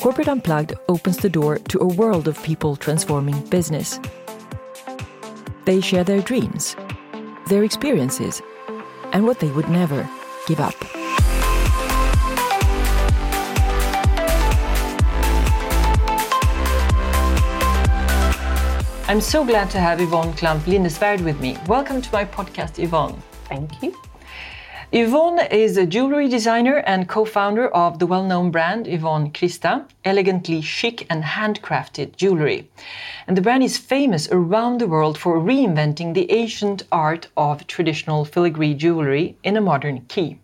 Corporate Unplugged opens the door to a world of people transforming business. They share their dreams, their experiences, and what they would never give up. I'm so glad to have Yvonne Klamp Lindesvärd with me. Welcome to my podcast, Yvonne. Thank you. Yvonne is a jewelry designer and co founder of the well known brand Yvonne Christa, elegantly chic and handcrafted jewelry. And the brand is famous around the world for reinventing the ancient art of traditional filigree jewelry in a modern key.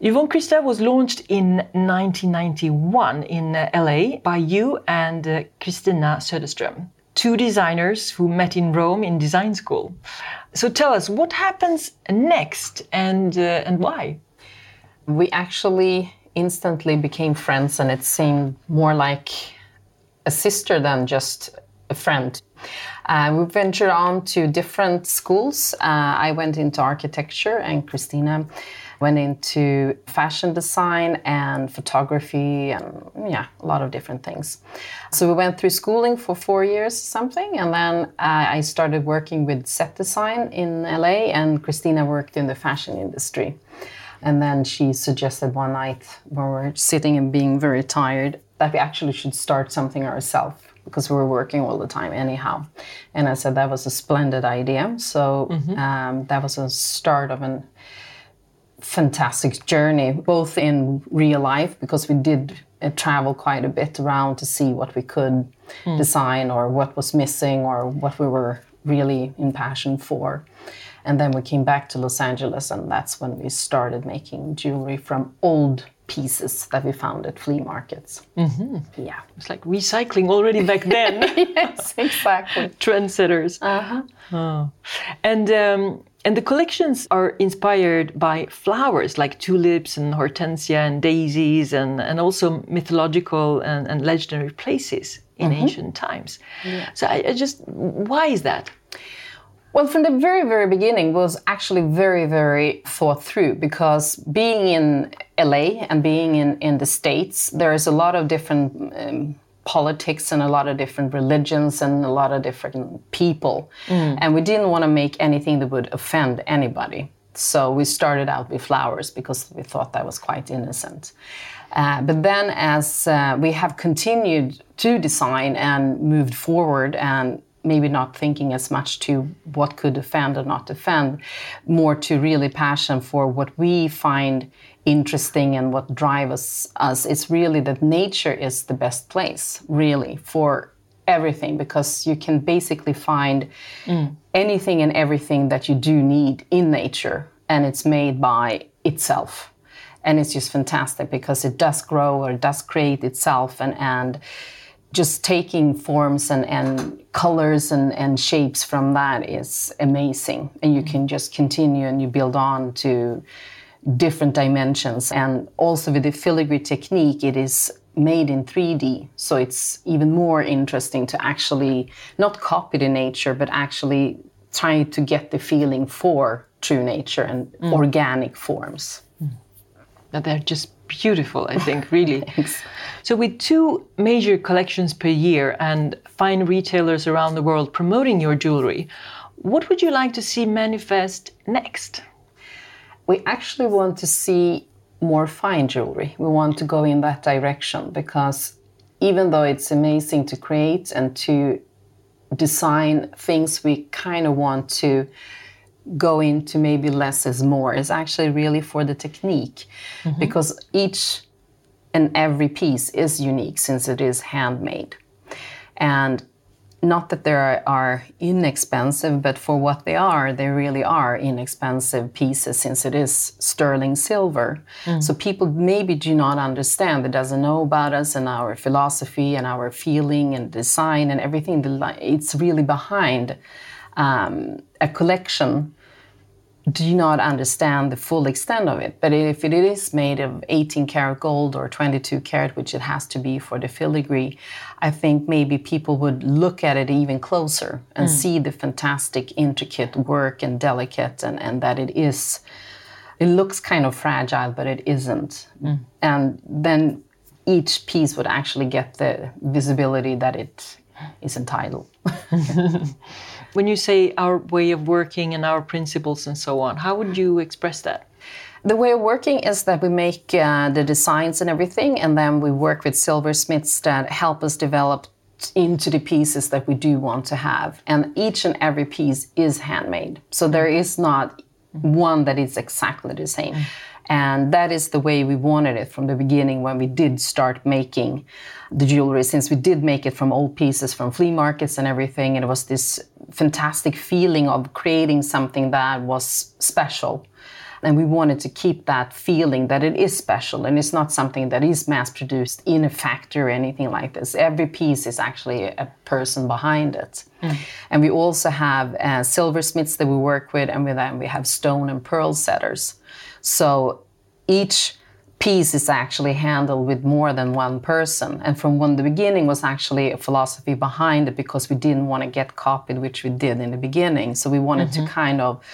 Yvonne Christa was launched in 1991 in uh, LA by you and uh, Kristina Söderström two designers who met in Rome in design school. So tell us what happens next and uh, and why. We actually instantly became friends, and it seemed more like a sister than just a friend. Uh, we ventured on to different schools. Uh, I went into architecture, and Kristina went into fashion design and photography and yeah, a lot of different things. So we went through schooling for four years, something, and then uh, I started working with set design in LA, and Kristina worked in the fashion industry. And then she suggested one night when we were sitting and being very tired that we actually should start something ourselves because we were working all the time anyhow. And I said that was a splendid idea. So mm-hmm. um, that was a start of an fantastic journey, both in real life, because we did uh, travel quite a bit around to see what we could mm. design or what was missing or what we were really in passion for. And then we came back to Los Angeles, and that's when we started making jewelry from old pieces that we found at flea markets. Mm-hmm. Yeah, it's like recycling already back then. yes, exactly. Trendsetters. Uh-huh. Oh. And um, and the collections are inspired by flowers like tulips and hortensia and daisies and, and also mythological and, and legendary places in mm-hmm. ancient times. Yeah. So I, I just, why is that? Well, from the very, very beginning was actually very, very thought through because being in LA and being in, in the States, there is a lot of different um, politics and a lot of different religions and a lot of different people. Mm. And we didn't want to make anything that would offend anybody. So we started out with flowers because we thought that was quite innocent. Uh, but then, as uh, we have continued to design and moved forward, and maybe not thinking as much to what could offend or not offend, more to really passion for what we find interesting and what drives us is really that nature is the best place, really, for everything because you can basically find mm. anything and everything that you do need in nature and it's made by itself. And it's just fantastic because it does grow or it does create itself and, and just taking forms and, and colors and, and shapes from that is amazing. And you can just continue and you build on to different dimensions. And also with the filigree technique, it is made in 3D. So it's even more interesting to actually not copy the nature, but actually try to get the feeling for true nature and mm. organic forms. Mm. Now they're just beautiful, I think, really. so, with two major collections per year and fine retailers around the world promoting your jewelry, what would you like to see manifest next? we actually want to see more fine jewelry. We want to go in that direction because even though it's amazing to create and to design things, we kind of want to go into maybe less is more is actually really for the technique mm-hmm. because each and every piece is unique since it is handmade. And not that they are inexpensive, but for what they are, they really are inexpensive pieces since it is sterling silver. Mm. So people maybe do not understand, that doesn't know about us and our philosophy and our feeling and design and everything. It's really behind um, a collection do not understand the full extent of it. But if it is made of 18 karat gold or 22 karat, which it has to be for the filigree, I think maybe people would look at it even closer and mm. see the fantastic, intricate work and delicate, and, and that it is it looks kind of fragile, but it isn't. And then each piece would actually get the visibility that it is entitled. When you say our way of working and our principles and so on, how would you express that? The way of working is that we make uh, the designs and everything, and then we work with silversmiths that help us develop into the pieces that we do want to have. And each and every piece is handmade. So there is not one that is exactly the same. And that is the way we wanted it from the beginning when we did start making the jewelry, since we did make it from old pieces from flea markets and everything. And it was this fantastic feeling of creating something that was special. And we wanted to keep that feeling that it is special and it's not something that is mass produced in a factory or anything like this. Every piece is actually a person behind it. And we also have uh, silversmiths that we work with, and with them we have stone and pearl setters. So each piece is actually handled with more than one person. And from when the beginning was actually a philosophy behind it because we didn't want to get copied, which we did in the beginning. So we wanted to mm-hmm. kind of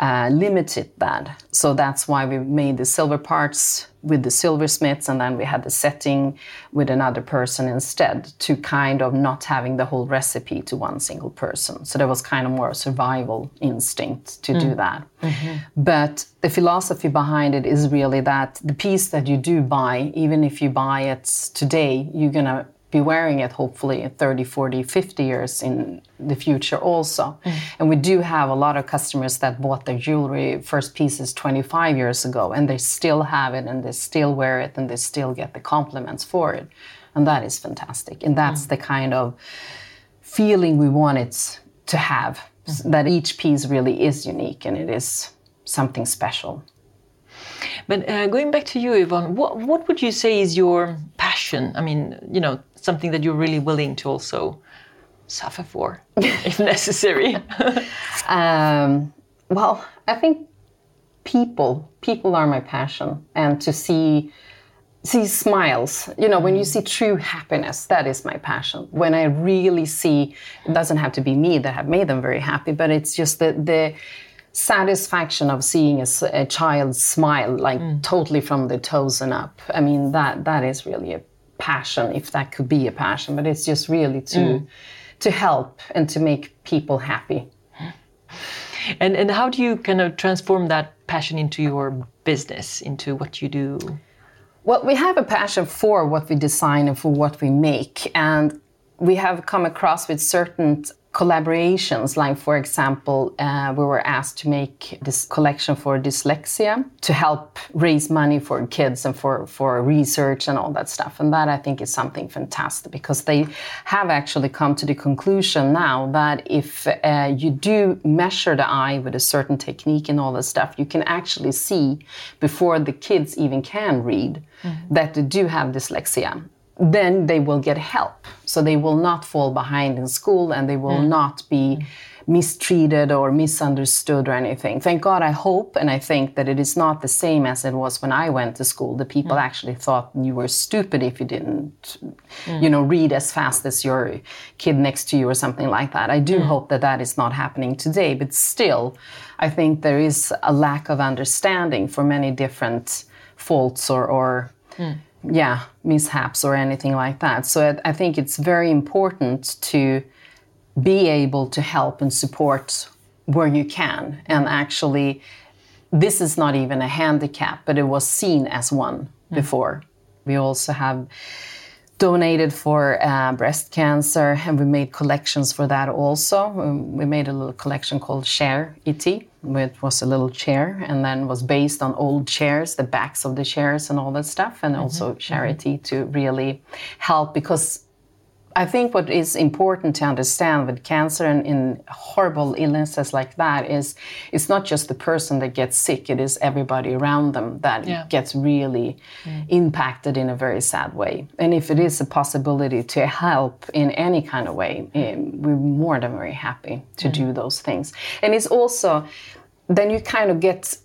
uh, limited that. So that's why we made the silver parts with the silversmiths, and then we had the setting with another person instead to kind of not having the whole recipe to one single person. So there was kind of more a survival instinct to do that. But the philosophy behind it is really that the piece that you do buy, even if you buy it today, you're gonna be wearing it hopefully 30, 40, 50 years in the future also. Mm. And we do have a lot of customers that bought their jewelry first pieces 25 years ago and they still have it and they still wear it and they still get the compliments for it. And that is fantastic. And that's mm. the kind of feeling we want it to have mm. that each piece really is unique and it is something special. But uh, going back to you, Yvonne, what, what would you say is your passion? I mean, you know, something that you're really willing to also suffer for, if necessary. Um, well, I think people, people are my passion, and to see see smiles. You know, when you see true happiness, that is my passion. When I really see, it doesn't have to be me that have made them very happy, but it's just the the satisfaction of seeing a child smile, like totally from the toes and up. I mean, that that is really a passion, if that could be a passion. But it's just really to mm. to help and to make people happy. and, and how do you kind of transform that passion into your business, into what you do? Well, we have a passion for what we design and for what we make, and we have come across with certain collaborations. Like, for example, uh, we were asked to make this collection for dyslexia to help raise money for kids and for, for research and all that stuff. And that I think is something fantastic because they have actually come to the conclusion now that if uh, you do measure the eye with a certain technique and all that stuff, you can actually see before the kids even can read that they do have dyslexia then they will get help. So they will not fall behind in school and they will hmm. not be hmm. mistreated or misunderstood or anything. Thank God, I hope and I think that it is not the same as it was when I went to school. The people hmm. actually thought you were stupid if you didn't, you know, read as fast as your kid next to you or something like that. I do hope that that is not happening today, but still, I think there is a lack of understanding for many different faults or, or yeah, mishaps or anything like that. So I, think it's very important to be able to help and support where you can. And actually, this is not even a handicap, but it was seen as one hmm. before. We also have donated for uh, breast cancer, and we made collections for that also. Um, We made a little collection called Share ET, which was a little chair, and then was based on old chairs, the backs of the chairs, and all that stuff, and also charity to really help because I think what is important to understand with cancer and in horrible illnesses like that is it's not just the person that gets sick, it is everybody around them that Yeah. gets really impacted in a very sad way. And if it is a possibility to help in any kind of way, eh, we're more than very happy to do those things. And it's also, then you kind of get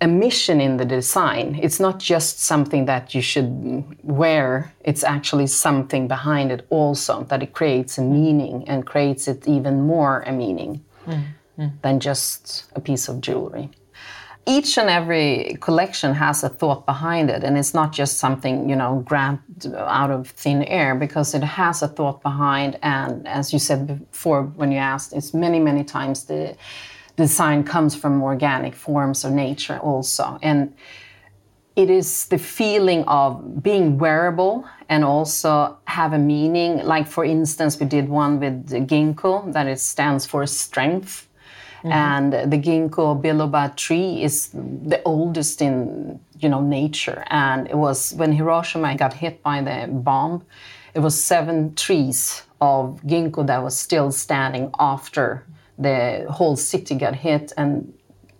a mission in the design. It's not just something that you should wear, it's actually something behind it also that it creates a meaning and creates it even more a meaning than just a piece of jewelry. each and every collection has a thought behind it and it's not just something you know grabbed out of thin air because it has a thought behind and as you said before when you asked it's many many times the design comes from organic forms of nature also and it is the feeling of being wearable and also have a meaning like for instance we did one with ginkgo that it stands for strength Mm-hmm. And the ginkgo biloba tree is the oldest in you know nature. And it was when Hiroshima got hit by the bomb, it was seven trees of ginkgo that was still standing after the whole city got hit and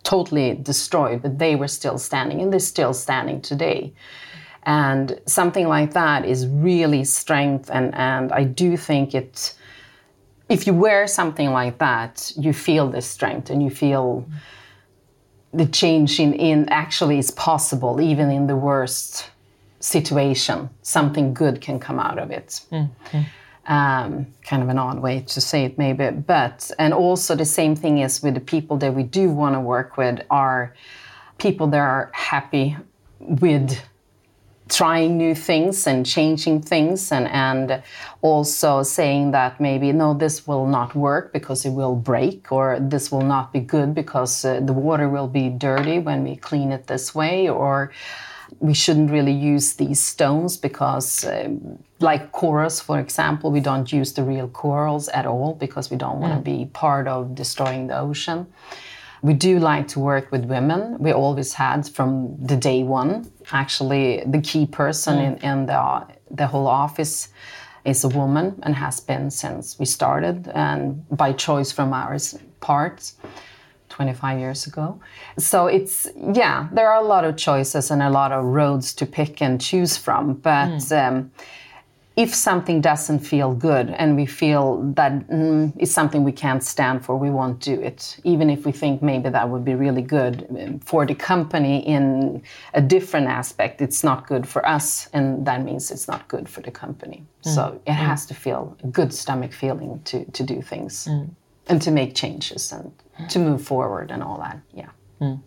totally destroyed, but they were still standing, and they're still standing today. And something like that is really strength, and, and I do think it if you wear something like that, you feel the strength and you feel the change in, in actually is possible, even in the worst situation. Something good can come out of it. Mm-hmm. Um, kind of an odd way to say it, maybe. But, and also the same thing is with the people that we do want to work with are people that are happy with trying new things and changing things and, and also saying that maybe no this will not work because it will break or this will not be good because uh, the water will be dirty when we clean it this way or we shouldn't really use these stones because uh, like corals for example we don't use the real corals at all because we don't want to mm. be part of destroying the ocean we do like to work with women. We always had from the day one. Actually, the key person mm. in, in the, the whole office is a woman and has been since we started, and by choice from our part. 25 years ago. So it's, yeah, there are a lot of choices and a lot of roads to pick and choose from. But mm. um, if something doesn't feel good and we feel that mm, it's something we can't stand for, we won't do it. Even if we think maybe that would be really good um, for the company in a different aspect, it's not good for us, and that means it's not good for the company. Mm. So it mm. has to feel a good stomach feeling to, to do things mm. and to make changes and to move forward and all that. Yeah. Mm.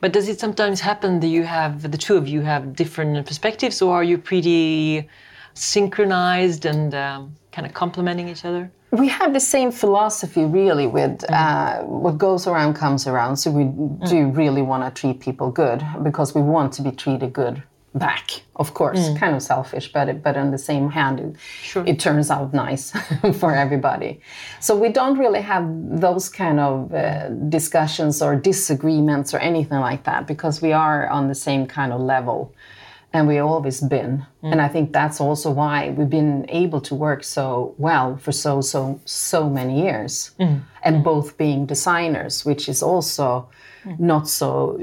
But does it sometimes happen that you have the two of you have different perspectives, or are you pretty synchronized and um, kind of complementing each other? We have the same philosophy, really, with mm. uh, what goes around comes around. So we mm. do really want to treat people good because we want to be treated good back. Of course, mm. kind of selfish, but but on the same hand, it, sure. it turns out nice for everybody. So we don't really have those kind of uh, discussions or disagreements or anything like that because we are on the same kind of level and we've always been mm. and i think that's also why we've been able to work so well for so so so many years mm. and mm. both being designers which is also. Not so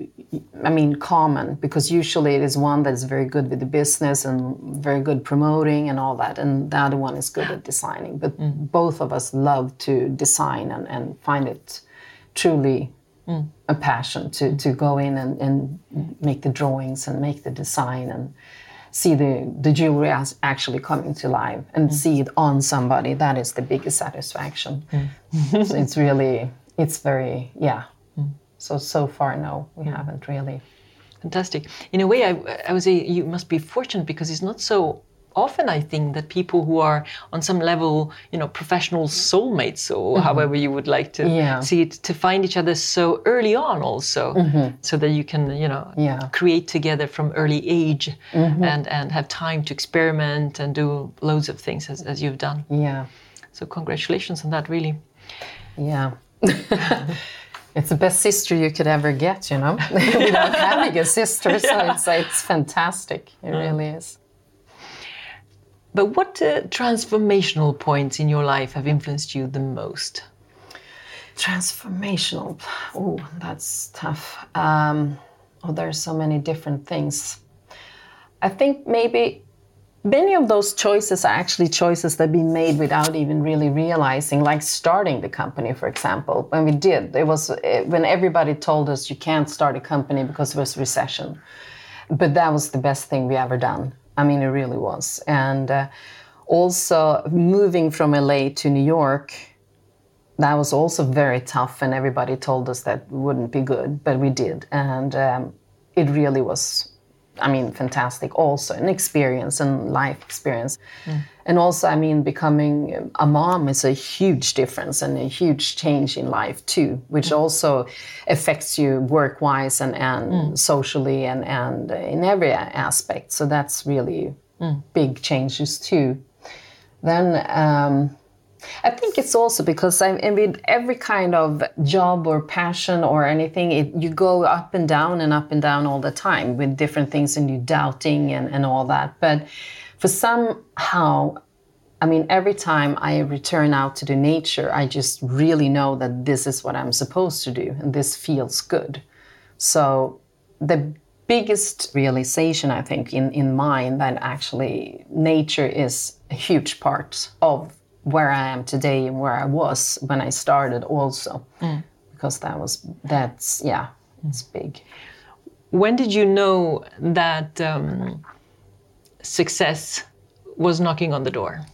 i mean common because usually it is one that is very good with the business and very good promoting and all that and the other one is good at designing but mm. both of us love to design and, and find it truly mm. a passion to, to go in and, and make the drawings and make the design and see the, the jewelry as actually coming to life and mm. see it on somebody that is the biggest satisfaction so it's really it's very yeah. So so far no we haven't really fantastic in a way i, I would say you must be fortunate because it's not so often I think that people who are on some level, you know, professional soulmates or mm-hmm. however you would like to yeah. see it, to find each other so early on also, mm-hmm. so that you can, you know, yeah. create together from early age mm-hmm. and, and have time to experiment and do loads of things as, as you've done. Yeah. So congratulations on that, really. Yeah. it's the best sister you could ever get, you know, without having a sister. So yeah. it's, it's fantastic. It really is. But what uh, transformational points in your life have influenced you the most? Transformational. Oh, that's tough. Um, oh, there's so many different things. I think maybe many of those choices are actually choices that we made without even really realizing, like starting the company, for example. When we did, it was eh, when everybody told us you can't start a company because it was recession. But that was the best thing we ever done I mean, it really was. And uh, also moving from LA to New York, that was also very tough, and everybody told us that wouldn't be good, but we did, and um, it really was. I mean, fantastic. Also, an experience and life experience, mm. and also, I mean, becoming a mom is a huge difference and a huge change in life too, which mm. also affects you work-wise and and mm. socially and and in every aspect. So that's really mm. big changes too. Then. Um, I think it's also because I, I mean every kind of job or passion or anything, it, you go up and down and up and down all the time with different things and you doubting and, and all that. But for somehow, I mean, every time I return out to the nature, I just really know that this is what I'm supposed to do and this feels good. So the biggest realization I think in, in mine that actually nature is a huge part of where I am today and where I was when I started also. Mm. Because that was, that's, yeah, it's big. When did you know that um, success was knocking on the door?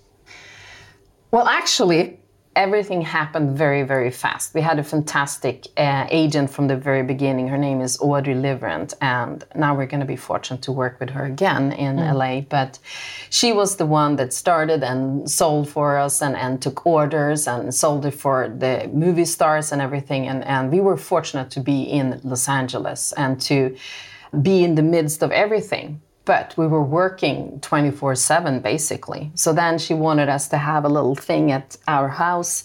Well, actually, everything happened very, very fast. We had a fantastic uh, agent from the very beginning. Her name is Audrey Liverent, and now we're going to be fortunate to work with her again in mm. LA. But she was the one that started and sold for us and, and took orders and sold it for the movie stars and everything. And, and we were fortunate to be in Los Angeles and to be in the midst of everything but we were working 24 7 basically. So then she wanted us to have a little thing at our house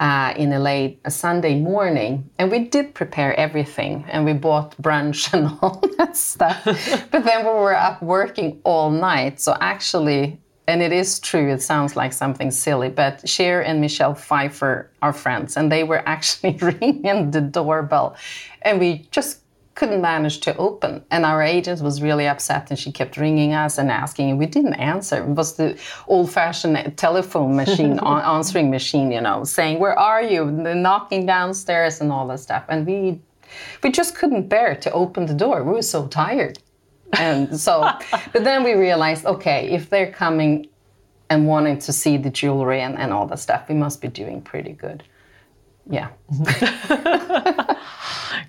uh, in a late a Sunday morning. And we did prepare everything and we bought brunch and all that stuff. but then we were up working all night. So actually, and it is true, it sounds like something silly, but Cher and Michelle Pfeiffer are friends and they were actually ringing the doorbell. And we just couldn't manage to open. And our agent was really upset and she kept ringing us and asking, and we didn't answer. It was the old fashioned telephone machine, answering machine, you know, saying, Where are you? And knocking downstairs and all that stuff. And we, we just couldn't bear to open the door. We were so tired. And so, but then we realized, okay, if they're coming and wanting to see the jewelry and, and all that stuff, we must be doing pretty good. Yeah.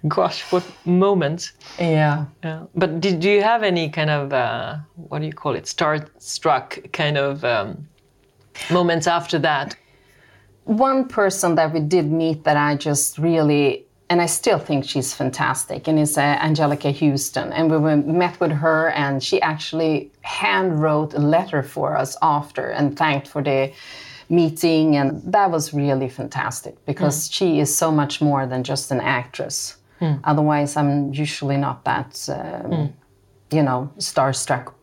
Gosh, what moment! Yeah. yeah. But did you have any kind of uh, what do you call it, starstruck kind of um, moments after that? One person that we did meet that I just really and I still think she's fantastic, and is uh, Anjelica Huston. And we met with her, and she actually hand wrote a letter for us after and thanked for the meeting, and that was really fantastic because mm. she is so much more than just an actress. Mm. Otherwise, I'm usually not that, um, mm. you know, starstruck.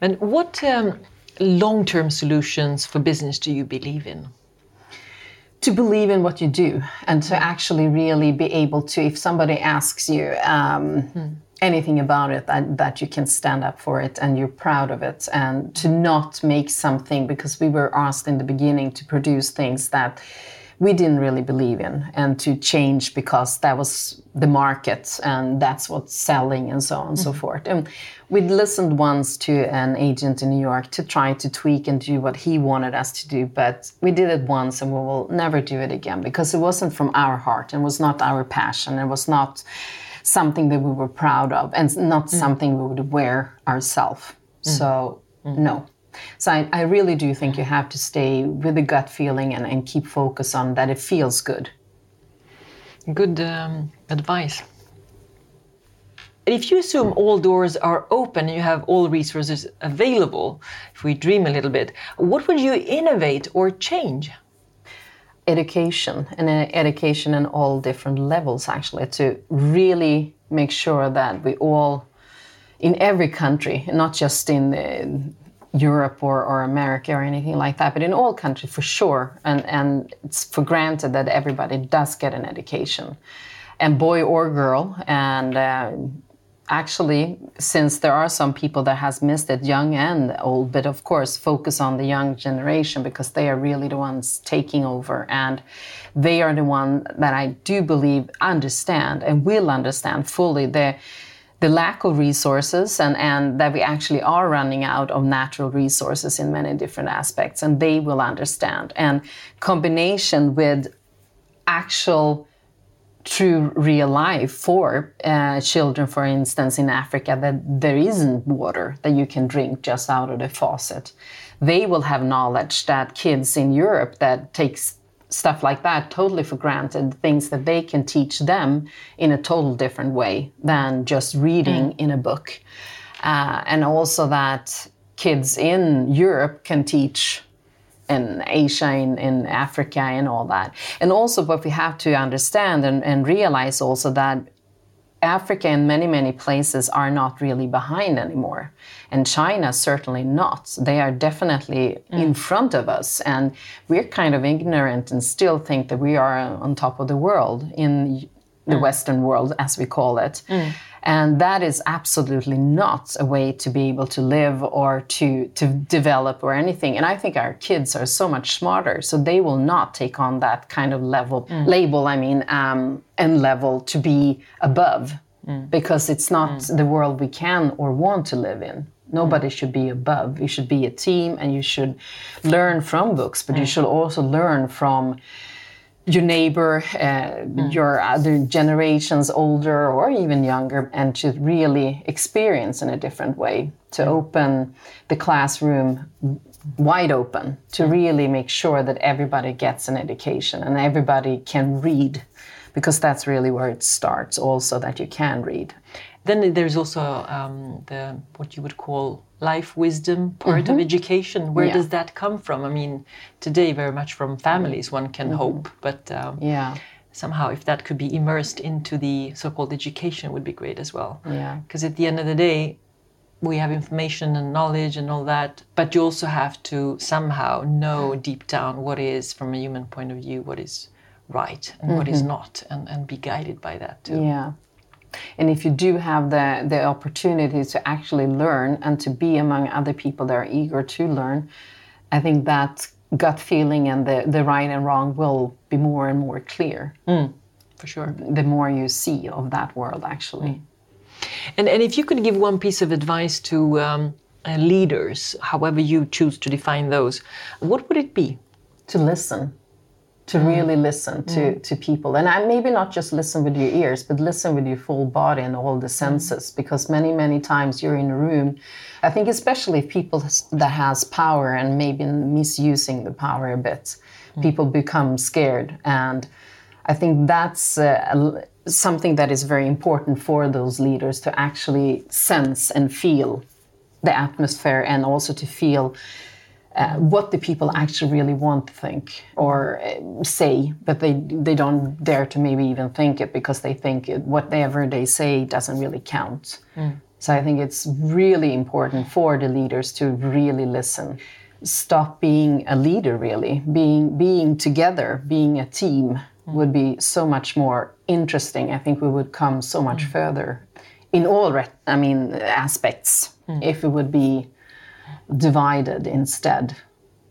And what um, long term solutions for business do you believe in? To believe in what you do and to actually really be able to, if somebody asks you, um, mm anything about it that, that you can stand up for it and you're proud of it and to not make something because we were asked in the beginning to produce things that we didn't really believe in and to change because that was the market and that's what's selling and so on and mm-hmm. so forth. And we'd listened once to an agent in New York to try to tweak and do what he wanted us to do, but we did it once and we will never do it again because it wasn't from our heart and was not our passion. It was not something that we were proud of and not mm. something we would wear ourselves. Mm. So, mm. no. So I, I, really do think you have to stay with the gut feeling and, and keep focus on that it feels good. Good um, advice. If you assume all doors are open and you have all resources available, if we dream a little bit, what would you innovate or change? Education and education in all different levels actually to really make sure that we all in every country not just in Europe or, or America or anything like that but in all countries for sure. And and it's for granted that everybody does get an education. And boy or girl and uh, actually since there are some people that has missed it young and old but of course focus on the young generation because they are really the ones taking over. And they are the one that i do believe understand and will understand fully the the lack of resources and, and that we actually are running out of natural resources in many different aspects. And they will understand. And combination with actual true real life for uh, children for instance in africa that there isn't water that you can drink just out of the faucet they will have knowledge that kids in europe that takes stuff like that totally for granted, things that they can teach them in a total different way than just reading mm. in a book. Uh, and also that kids in Europe can teach in Asia, in, in Africa, and all that. And also, what we have to understand and, and realize also that Africa and many, many places are not really behind anymore. And China, certainly not. They are definitely mm. in front of us. And we're kind of ignorant and still think that we are on top of the world in the mm. Western world, as we call it. Mm. And that is absolutely not a way to be able to live or to, to develop or anything. And I think our kids are so much smarter, so they will not take on that kind of level, mm. label, I mean, um, and level to be above. Mm. Because it's not mm. the world we can or want to live in. Nobody should be above. You should be a team and you should learn from books, but you mm. should also learn from your neighbor, uh, mm. your other generations older or even younger, and to really experience in a different way, to mm. open the classroom wide open, to mm. really make sure that everybody gets an education and everybody can read, because that's really where it starts, also that you can read. Then there's also um, the what you would call life wisdom part mm-hmm. of education. Where yeah. does that come from? I mean, today very much from families, one can mm-hmm. hope, but um, yeah. Somehow, if that could be immersed into the so-called education, would be great as well. Yeah. Because at the end of the day, we have information and knowledge and all that, but you also have to somehow know deep down what is, from a human point of view, what is right and mm-hmm. what is mm-hmm. not, and, and be guided by that too. Yeah. And if you do have the, the opportunity to actually learn and to be among other people that are eager to learn, I think that gut feeling and the, the right and wrong will be more and more clear. Mm, for sure. The more you see of that world, actually. Mm. And, and if you could give one piece of advice to um, uh, leaders, however you choose to define those, what would it be? To listen to mm. really listen to, mm. to people and I, maybe not just listen with your ears but listen with your full body and all the senses because many many times you're in a room i think especially people that has power and maybe misusing the power a bit mm. people become scared and i think that's uh, something that is very important for those leaders to actually sense and feel the atmosphere and also to feel uh, what the people actually really want to think or uh, say, but they they don't dare to maybe even think it because they think it, whatever they say doesn't really count. Mm. So I think it's really important for the leaders to really listen. Stop being a leader, really being being together, being a team mm. would be so much more interesting. I think we would come so much mm. further in all, I mean, aspects mm. if it would be divided instead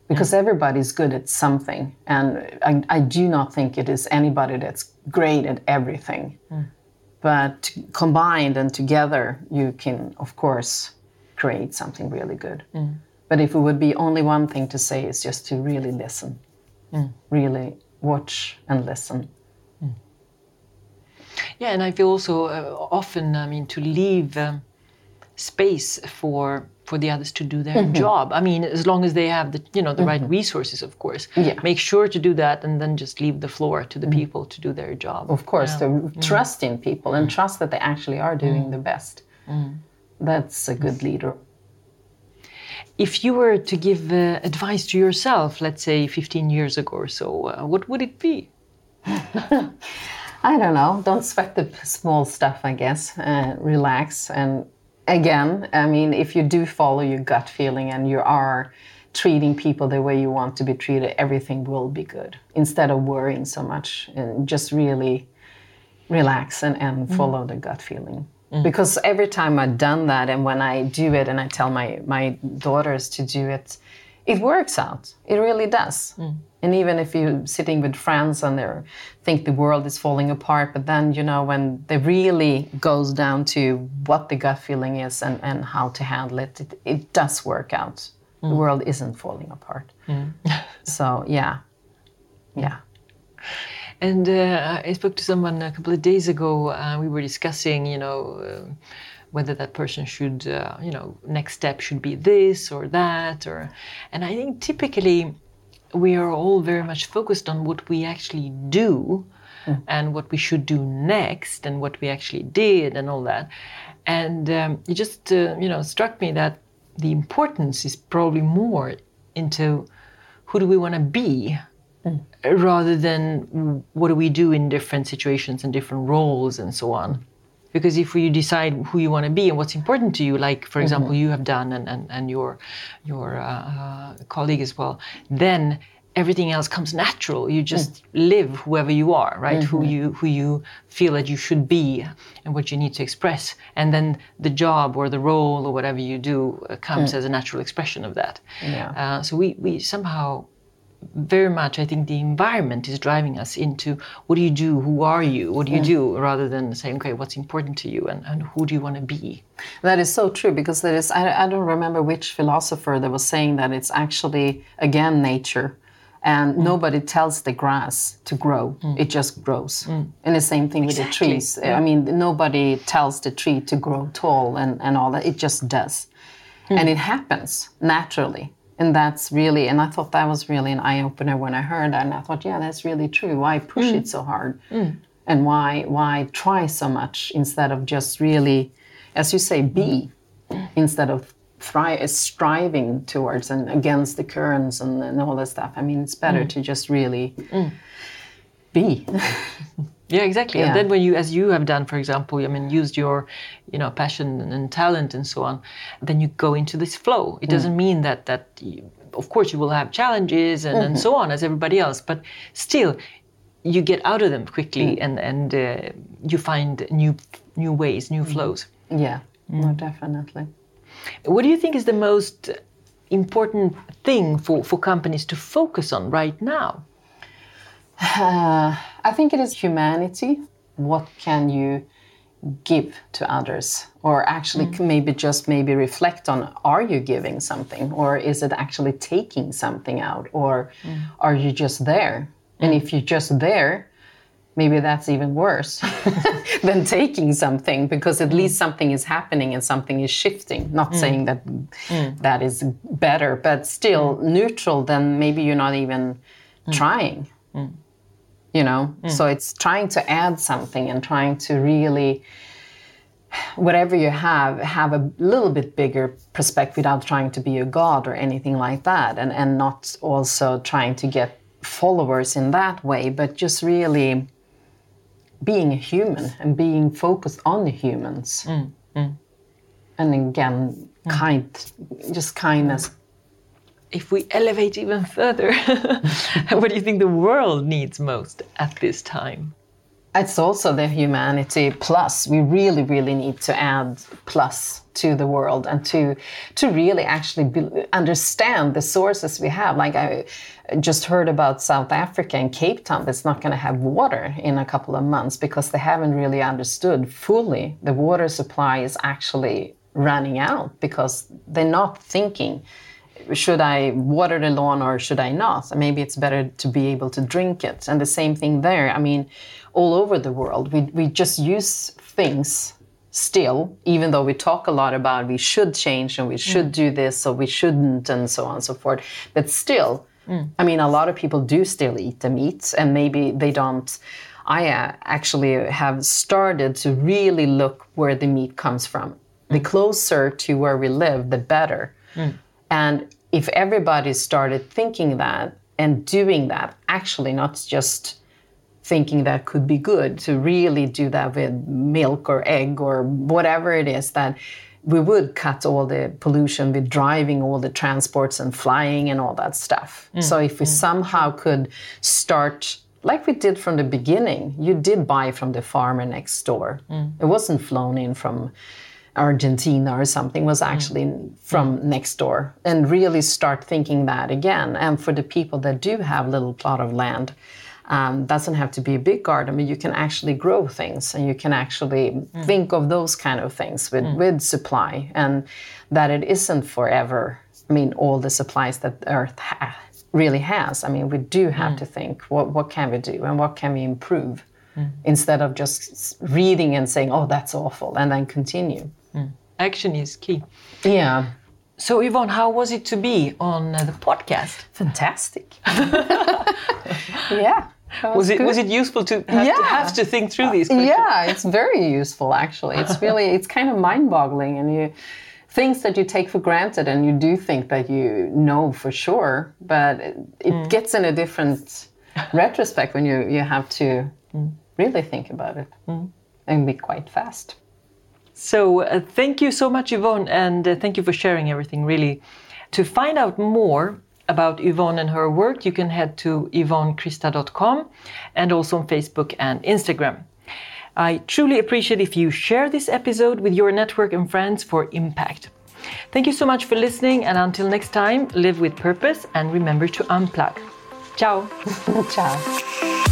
because mm. everybody's good at something and I, I, do not think it is anybody that's great at everything mm. but combined and together you can of course create something really good mm. but if it would be only one thing to say is just to really listen mm. really watch and listen mm. yeah and i feel also uh, often i mean to leave um, space for for the others to do their mm-hmm. job. I mean, as long as they have the you know the mm-hmm. right resources, of course. Yeah. Make sure to do that, and then just leave the floor to the mm-hmm. people to do their job. Of course, yeah. to mm-hmm. trust in people and mm-hmm. trust that they actually are doing the best. That's a good leader. If you were to give uh, advice to yourself, let's say 15 years ago or so, uh, what would it be? I don't know. Don't sweat the small stuff, I guess. Uh, relax and again, I mean, if you do follow your gut feeling and you are treating people the way you want to be treated, everything will be good. Instead of worrying so much and just really relax and, and mm-hmm. follow mm. the gut feeling. Mm. Because every time I've done that and when I do it and I tell my, my daughters to do it, it works out. It really does. And even if you're sitting with friends and they think the world is falling apart, but then you know when it really goes down to what the gut feeling is and, and how to handle it, it, it does work out. The world isn't falling apart. so yeah, yeah. And uh, I spoke to someone a couple of days ago. Uh, we were discussing, you know, uh, whether that person should, uh, you know, next step should be this or that, or. And I think typically, we are all very much focused on what we actually do, and what we should do next, and what we actually did, and all that. And um, it just, uh, you know, struck me that the importance is probably more into who do we want to be rather than what do we do in different situations and different roles and so on. Because if you decide who you want to be and what's important to you, like for example you have done and, and, and your your uh, uh, colleague as well, then everything else comes natural. You just live whoever you are, right? Who you who you feel that you should be and what you need to express, and then the job or the role or whatever you do uh, comes as a natural expression of that. Yeah. Uh, so we we somehow very much I think the environment is driving us into what do you do, who are you, what do you do, rather than saying okay what's important to you and, and who do you want to be. That is so true because there is, I, I don't remember which philosopher that was saying that it's actually, again, nature. And mm. nobody tells the grass to grow, mm. it just grows. Mm. And the same thing with the Exactly. trees. I mean, nobody tells the tree to grow tall and, and all that, it just does. Hmm. And it happens naturally. And that's really, and I thought that was really an eye opener when I heard that. And I thought, yeah, that's really true. Why push mm. it so hard? Mm. And why, why try so much instead of just really, as you say, be instead of thri- striving towards and against the currents and, and all that stuff. I mean, it's better mm. to just really be. Yeah, exactly. Yeah. And then when you, as you have done, for example, I mean, used your, you know, passion and talent and so on, then you go into this flow. It mm. doesn't mean that that, you, of course, you will have challenges and, and mm-hmm. so on as everybody else, but still, you get out of them quickly mm. and and uh, you find new new ways, new mm-hmm. flows. yeah, mm. no, definitely. What do you think is the most important thing for for companies to focus on right now? Uh, I think it is humanity. What can you give to others? Or actually, c- maybe just maybe reflect on are you giving something? Or is it actually taking something out? Or mm. are you just there? And mm. if you're just there, maybe that's even worse than taking something because at least something is happening and something is shifting. Not saying that that is better, but still neutral, then maybe you're not even trying you know? So mm. it's trying to add something and trying to really whatever you have have a little bit bigger perspective without trying to be a god or anything like that and and not also trying to get followers in that way but just really being a human and being focused on the humans. Mm, mm. And again kind just kindness if we elevate even further, what do you think the world needs most at this time? It's also the humanity plus. We really, really need to add plus to the world and to to really actually be, understand the sources we have. Like I just heard about South Africa and Cape Town that's not going to have water in a couple of months because they haven't really understood fully the water supply is actually running out because they're not thinking should I water the lawn or should I not? Maybe it's better to be able to drink it. And the same thing there. I mean, all over the world, we, we just use things still, even though we talk a lot about we should change and we mm. should do this or we shouldn't and so on and so forth. But still, mm. I mean, a lot of people do still eat the meat and maybe they don't. I uh, actually have started to really look where the meat comes from. The mm. closer to where we live, the better. And if everybody started thinking that and doing that, actually not just thinking that could be good, to really do that with milk or egg or whatever it is, that we would cut all the pollution with driving all the transports and flying and all that stuff. Mm, so if we mm. somehow could start like we did from the beginning, you did buy from the farmer next door. Mm. It wasn't flown in from Argentina or something was mm. actually from mm. next door and really start thinking that again. And for the people that do have a little plot of land, um, doesn't have to be a big garden, but you can actually grow things and you can actually mm. think of those kind of things with, with supply and that it isn't forever. I mean, all the supplies that Earth ha- really has. I mean, we do have to think what, what can we do and what can we improve instead of just reading and saying, oh, that's awful, and then continue. Mm. Action is key. Yeah. So, Yvonne, how was it to be on uh, the podcast? Fantastic. yeah. that Was it good. was it useful to have, to have to think through these uh, questions? Yeah, it's very useful actually. It's really it's kind of mind-boggling and you things that you take for granted and you do think that you know for sure, but it, it mm. gets in a different retrospect when you you have to mm. really think about it and be quite fast. So, uh, thank you so much, Yvonne, and uh, thank you for sharing everything, really. To find out more about Yvonne and her work, you can head to yvonnekrista.com and also on Facebook and Instagram. I truly appreciate if you share this episode with your network and friends for impact. Thank you so much for listening, and until next time, live with purpose and remember to unplug. Ciao! Ciao.